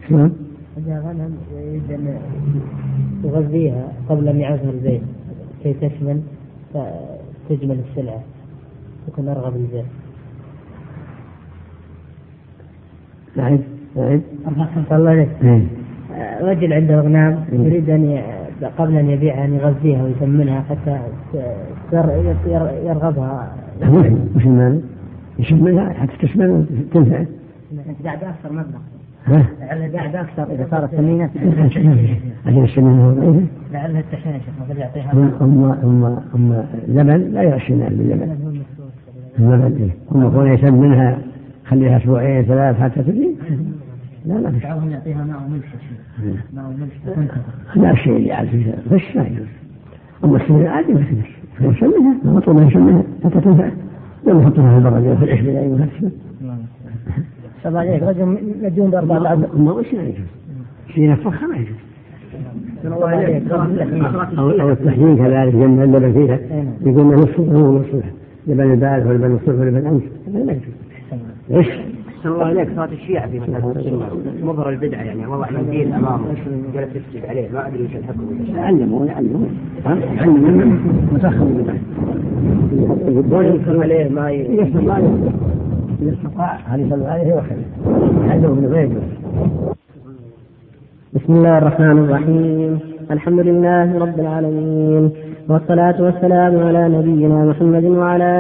شلون؟ عندها غنم يريد أن يغذيها قبل أن يعرفها البيت. كي تشمل؟ فتجمل السلعة. تكون أرغب البيت. نعم. نعم. الله عليك. إيه. رجل عنده أغنام يريد أن قبل أن يبيعها أن يغذيها ويسمنها حتى يرغبها. وش المانع؟ يشوف منها حتى تشمل تنفع انت قاعد أكثر مبلغ. ها؟ لعلها قاعد أكثر إذا صارت سمينه عشان السمينة هو ضعيفة لعلها التحين يا شيخ يعطيها. هم هم هم لبن؟ لا يغشنا باللبن اللبن إيه. هم يكون يسمن منها خليها أسبوعين ثلاث حتى تجي لا لا. بعضهم يعطيها ماء وملح ماء وملح لا الشيء اللي فيه غش لا يجوز اما السمين عادي ما غش فيسمنها مطلوب ان يسمنها حتى تنفع. لما يحطها في البرد في العشب لا يجوز الله عليك رجل مديون باربع العبد ما وش لا يجوز؟ شيء نفخها ما يجوز. أو أو التحجين كذلك جنب اللبن فيها يقول نصف هو نصف. لبن البارح ولبن الصبح ولبن هذا ما يجوز. إيش؟ أحسن الله عليك صارت الشيعة في مسألة مظهر البدعة يعني وضع منديل أمامه. جلس يسجد عليه. ما أدري وش الحكم. يعلموا يعلموا يعلموا متأخر. من يدخل عليه ما ي- يستطاع إذا استطاع هل يصلوا عليه يعلموا من غير بسم الله الرحمن الرحيم. الحمد لله رب العالمين. والصلاة والسلام على نبينا محمد وعلى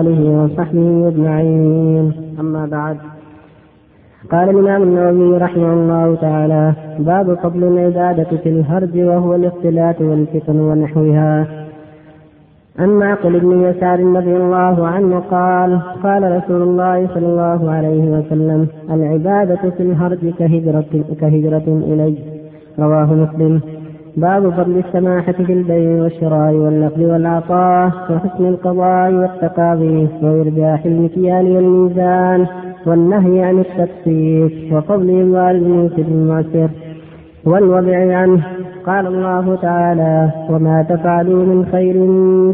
آله وصحبه أجمعين. أما بعد. قال الإمام النووي رحمه الله تعالى باب فضل العبادة في الهرج وهو الاختلاط والفتن ونحوها. عن معقل بن يسار رضي الله عنه قال قال رسول الله صلى الله عليه وسلم العبادة في الهرج كهجرة, كهجرة إلي. رواه مسلم. باب فضل السماحة في البيع والشراء والنقل والعطاء وحسن القضاء والتقاضي وإرجاح المكيال والميزان والنهي عن التقسيط وفضل إموال الموسر المعسر. والوضع عنه قال الله تعالى وما تفعلوا من خير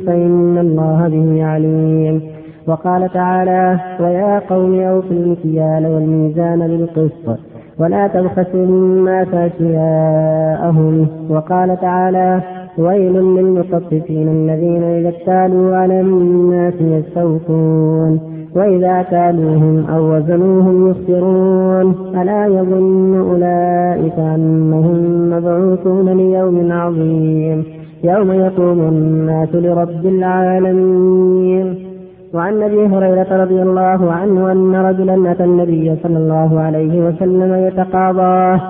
فإن الله به عليم. وقال تعالى ويا قوم أوفوا المكيال والميزان بالقسط ولا تبخسوا الناس أشياءهم وقال تعالى ويل للمطففين الذين إذا اكتالوا على الناس يستوفون. وإذا كالوهم أو وزنوهم يخسرون. ألا يظن أولئك أنهم مبعوثون ليوم عظيم. يوم يقوم الناس لرب العالمين. وعن أبي هريرة رضي الله عنه أن رجلا أتى النبي صلى الله عليه وسلم يتقاضاه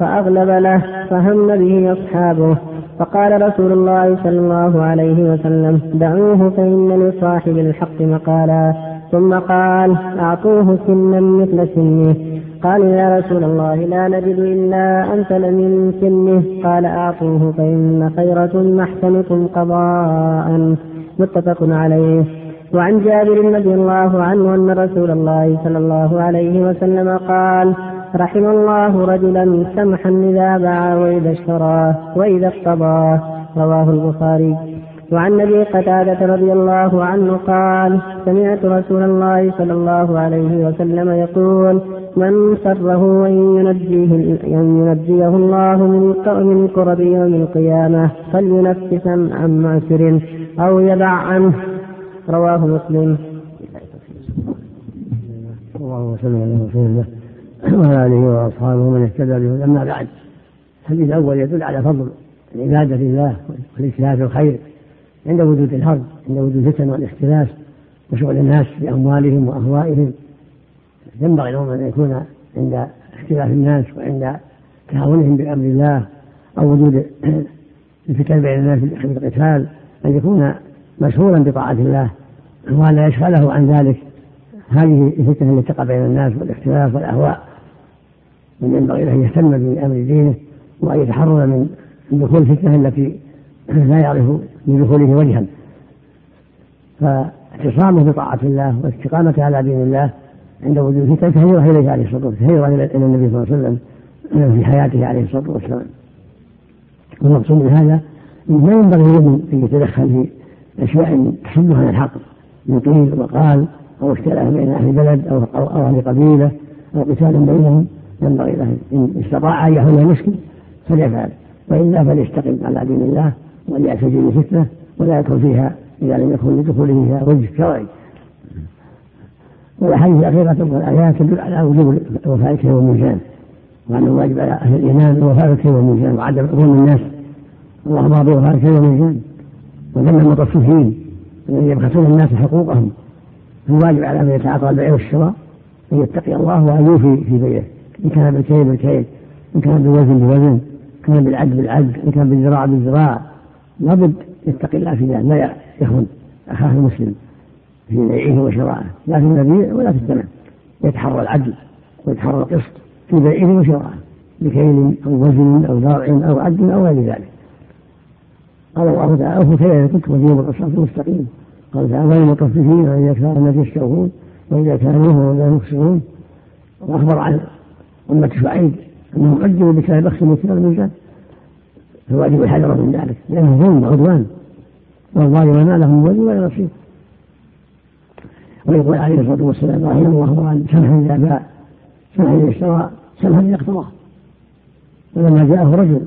فأغلب له فهم به أصحابه فقال رسول الله صلى الله عليه وسلم دعوه فان لصاحب الحق مقالا. ثم قال أعطوه سنا مثل سنه. قالوا يا رسول الله لا نجد إلا أمثل من سنه. قال أعطوه فإن خيركم احسنكم قضاء. متفق عليه. وعن جابر رضي الله عنه أن رسول الله صلى الله عليه وسلم قال رحم الله رجلا سمحا إذا باع وإذا اشترى وإذا اقتضى. رواه البخاري. وعن أبي قتادة رضي الله عنه قال سمعت رسول الله صلى الله عليه وسلم يقول من سره أن ينجيه أن ينجيه الله من من كرب يوم القيامة فلينفس عن معسر أو يدع عنه. رواه مسلم. الله وسلم على رسول الله. وعلى آله وأصحابه من اهتدى به. أما بعد الحديث الأول يدل على فضل العبادة لله والاجتهاد في الخير عند وجود الحرب عند وجود الفتن والاختلاف وشغل الناس بأموالهم وأهوائهم. ينبغي لهم أن يكون عند اختلاف الناس وعند تعاونهم بأمر الله أو وجود الفتن بين الناس في القتال أن يكون مشغولا بطاعة الله وألا يشغله عن ذلك. هذه الفتنة التي تقع بين الناس والاختلاف والأهواء. من ينبغي له أن يهتم بأمر دينه وأن يتحرر من دخول الفتنة التي لا يعرف لدخوله وجها. فاعتصامه بطاعة الله والاستقامة على دين الله عند وجود الفتن كهجرة إليه عليه الصلاة والسلام كهجرة إلى النبي صلى الله عليه وسلم في حياته عليه الصلاة والسلام. والمقصود من هذا ما ينبغي لمن أن يتدخل في أشياء تحد عن الحق من قيل وقال أو اختلاف بين أهل بلد أو أو أهل قبيلة أو قتال بينهم. ينبغي له إن استطاع أن يحل المشكل فليفعل. وإلا فليستقم على دين الله وليعتزل الفتنة ولا يدخل فيها إذا لم يكن لدخوله فيها وجه شرعي. والأحاديث الأخيرة والآيات تدل على وجوب وفاء الكيل والميزان وأنه واجب على أهل الإيمان وفاء الكيل والميزان وعدم ظلم الناس. اللهم أرضي وفاء الكيل والميزان وذم المطففين الذين يبخسون الناس حقوقهم. الواجب على من يتعاطى البيع والشراء أن يتقي الله وأن يوفي في بيعه. إن كان بالكيل بالكيل إن كان بالوزن بالوزن إن كان بالعد بالعد إن كان بالذراع بالذراع. لابد يتقي الله في ذلك لا يخون أخاه المسلم في بيعه وشرائه لا في المبيع ولا في الثمن. يتحرى العدل ويتحرى القسط في بيعه وشرائه بكيل أو وزن أو ذرع أو عد أو غير ذلك. قال الله تعالى أوفوا كيل وزنوا بالقسط المستقيم. قال تعالى غير المطففين وإذا كان الناس يشتغون وإذا كانوا هم لا يخسرون. وأخبر عن أمة شعيب أنهم عجلوا بكلام بخس من الميزان فواجب الحذر من ذلك لأنه ظلم وعدوان والظالم ما لهم ولي ولا نصير ويقول عليه الصلاة والسلام رحمه الله عن سمح إذا باع سمح إذا اشترى سمح إذا اقتضى ولما جاءه رجل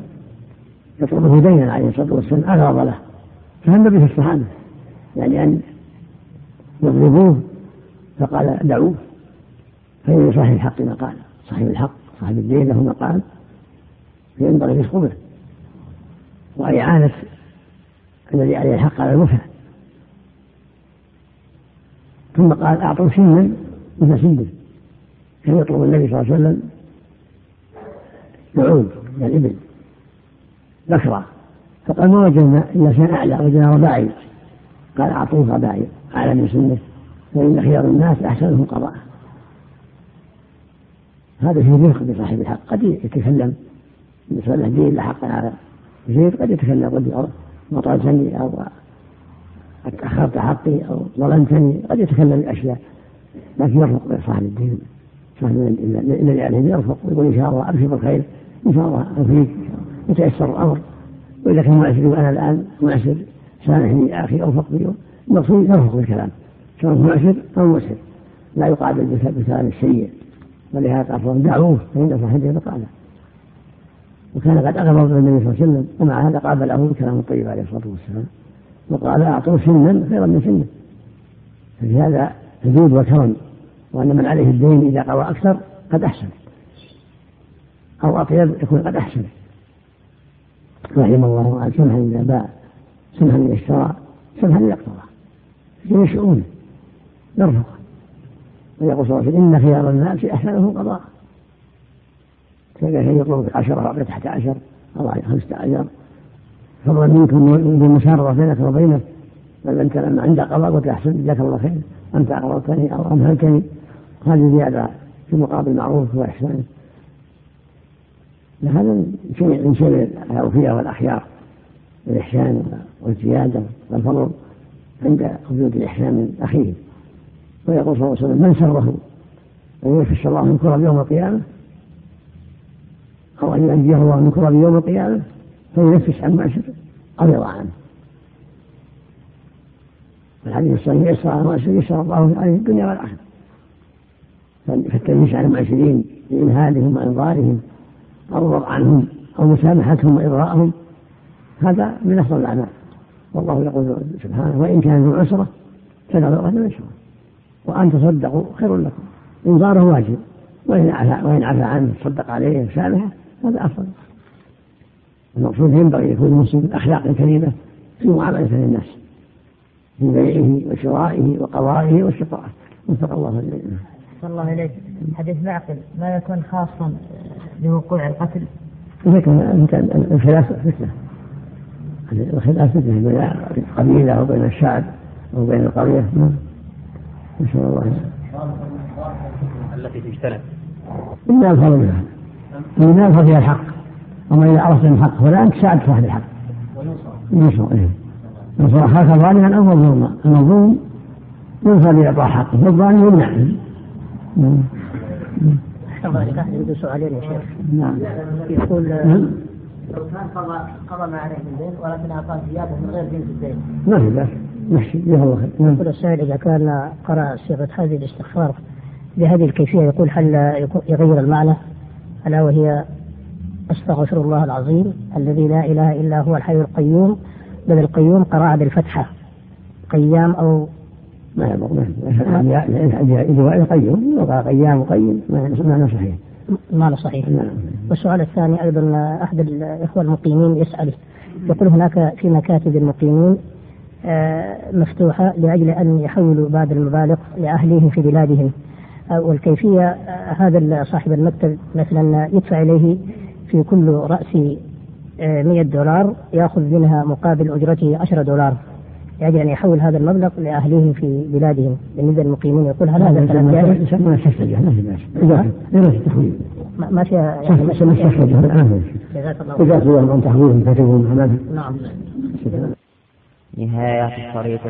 يطلبه دينا عليه الصلاة والسلام أغرض له. فهم به الصحابة يعني أن يضربوه فقال دعوه. فإن صاحب الحق ما قال. صاحب الحق صاحب الدين له مقال فينبغي رزقه به. وإعانة الذي عليه الحق على المفعل ثم قال أعطوا سنا مثل سنده كان يطلب النبي صلى الله عليه وسلم نعود من الإبل بكرة فقال ما وجدنا إلا شيء أعلى وجدنا رباعي. قال أعطوه رباعي أعلى من سنه. فإن خيار الناس أحسنهم قضاء. هذا فيه رفق بصاحب الحق. قد يتكلم بالنسبة له دين لحق على زيد قد يتكلم قد وطأتني أو أخرت حقي أو ظلمتني قد يتكلم بأشياء لكن يرفق بصاحب الدين. صاحب الذي عليه يرفق. ويقول إن شاء الله أبشر بالخير إن شاء الله أوفيك يتيسر الأمر. وإذا كان مؤسر وأنا الآن مؤسر سامحني يا أخي أوفق بي المقصود يرفق بالكلام. سواء مؤسر أو مؤسر لا يقابل بالكلام السيء ولهذا قال دعوه فإن صاحبه مقاله وكان قد أغضب النبي صلى الله عليه وسلم ومع هذا قابله بالكلام الطيب عليه الصلاة والسلام. وقال أعطوا سنا خيرا من سنه ففي هذا حدود وكرم وأن من عليه الدين إذا قضى أكثر قد أحسن. أو أطيب يكون قد أحسن. رحم الله عن سمحا إذا باع سمحا إذا اشترى سمحا إذا اقتضى في شؤونه. يرفق ويقول صلى الله عليه وسلم إن خيار الناس أحسنهم قضاء. كان يطلب عشرة أو تحت عشر أو خمسة عشر. فضلا منكم بالمشارطة بينك وبينه بل أنت لما عند قضاء قلت أحسن جزاك الله خير. أنت أقرضتني أو أمهلتني. هذه زيادة في مقابل معروف وإحسان. هذا شيء من شيء الأوفياء والأخيار الإحسان والزيادة والفضل عند وجود الإحسان من أخيه. ويقول صلى الله عليه وسلم من سره أن يفش الله من كرب يوم القيامة؟ أو أن ينجيه الله من كرب يوم القيامة؟ فينفس عن معسر أو عنه. الحديث الصحيح يسر على معسر يسر الله عليه الدنيا والآخرة. فالتنفيس على المعسرين بإمهالهم وإنظارهم أو الوضع عنهم أو مسامحتهم وإرضاءهم هذا من أفضل الأعمال. والله يقول سبحانه وإن كان ذو عسرة فنظرة ميسرة وأن تصدقوا خير لكم. إنظاره واجب. وإن عفى وإن عفى عنه تصدق عليه وسامحه هذا أفضل. المقصود ينبغي يكون المسلم أخلاق كريمة في معاملته للناس في بيعه وشرائه وقضائه وشقائه. وفق الله الجميع. الله إليك. حديث معقل. ما يكون خاصا بوقوع القتل؟ إذا كان الخلاف فتنة. الخلاف فتنة بين القبيلة أو بين الشعب أو بين القرية. نسأل الله. التي تجتنب. إن أظهر منها إن أظهر فيها الحق. أما إذا عرفت الحق فلا أنت ساعدت صاحب الحق وينصر إيه. ينصر أخاك ظالما أو مظلوما. المظلوم ينصر لإعطاء حقه والظالم يمنع. عنده سؤالين يا شيخ. نعم. يقول نعم. لو كان قضى قضى ما عليه من دين ولكن أعطاه زيادة من غير جنس الدين. ما في بأس. نحسي جزاه الله خير. نعم. يقول السائل إذا كان قرأ صيغة هذه الاستغفار بهذه الكيفية يقول هل يغير المعنى؟ ألا وهي أستغفر الله العظيم الذي لا إله إلا هو الحي القيوم بل القيوم قراءة بالفتحة. قيام أو ما يضر ما قيوم وقال قيام وقيم معنى صحيح. معنى صحيح. نعم. والسؤال الثاني أيضا أحد الاخوه المقيمين يسأل يقول هناك في مكاتب المقيمين آه، مفتوحة لأجل أن يحولوا بعض المبالغ لأهليهم في بلادهم. آه، والكيفية آه، هذا صاحب المكتب مثلا يدفع إليه في كل رأس 100 دولار يأخذ منها مقابل أجرته 10 دولار يجب أن يحول هذا المبلغ لأهليهم في بلادهم. بالنسبة للمقيمين يقول هل هذا الكلام. جائز؟ ما تستجيب ما في باس اذا التحويل ما فيها يعني ما جزاك الله جزاك الله عن تحويلهم كتبهم نعم. نهاية الشريط